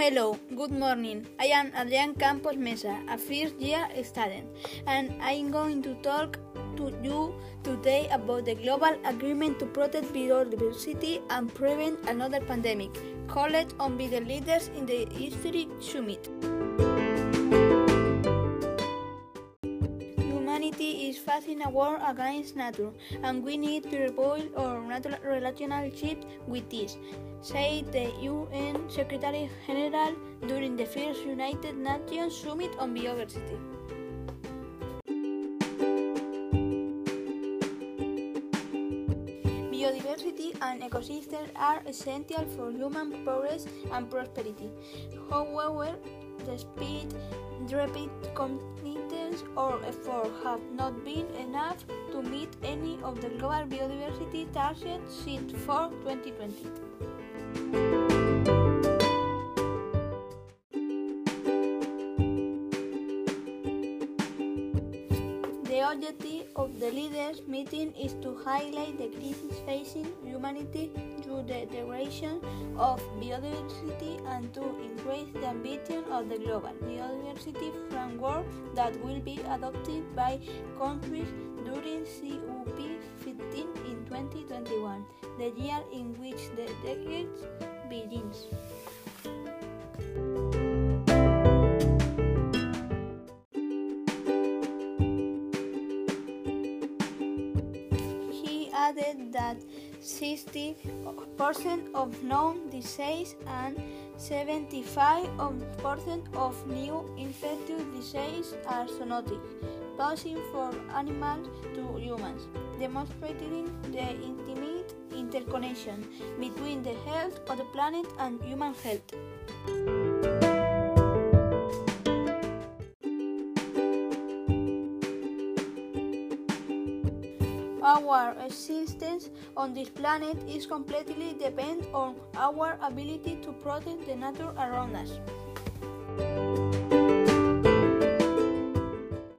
Hello, good morning. I am Adrian Campos Mesa, a first year student, and I'm going to talk to you today about the global agreement to protect biodiversity and prevent another pandemic, called on the leaders in the historic summit. Facing a war against nature, and we need to rebuild our natural relationship with this, said the UN Secretary General during the first United Nations Summit on Biodiversity. Biodiversity and ecosystems are essential for human progress and prosperity. However, the speed, rapid competence or effort have not been enough to meet any of the global biodiversity targets set for 2020. The objective of the leaders' meeting is to highlight the crisis facing humanity through the degradation of biodiversity and to increase the ambition of the global biodiversity framework that will be adopted by countries during COP15 in 2021, the year in which the decade begins. Added that 60% of known diseases and 75% of new infectious diseases are zoonotic, passing from animals to humans, demonstrating the intimate interconnection between the health of the planet and human health. Our existence on this planet is completely dependent on our ability to protect the nature around us.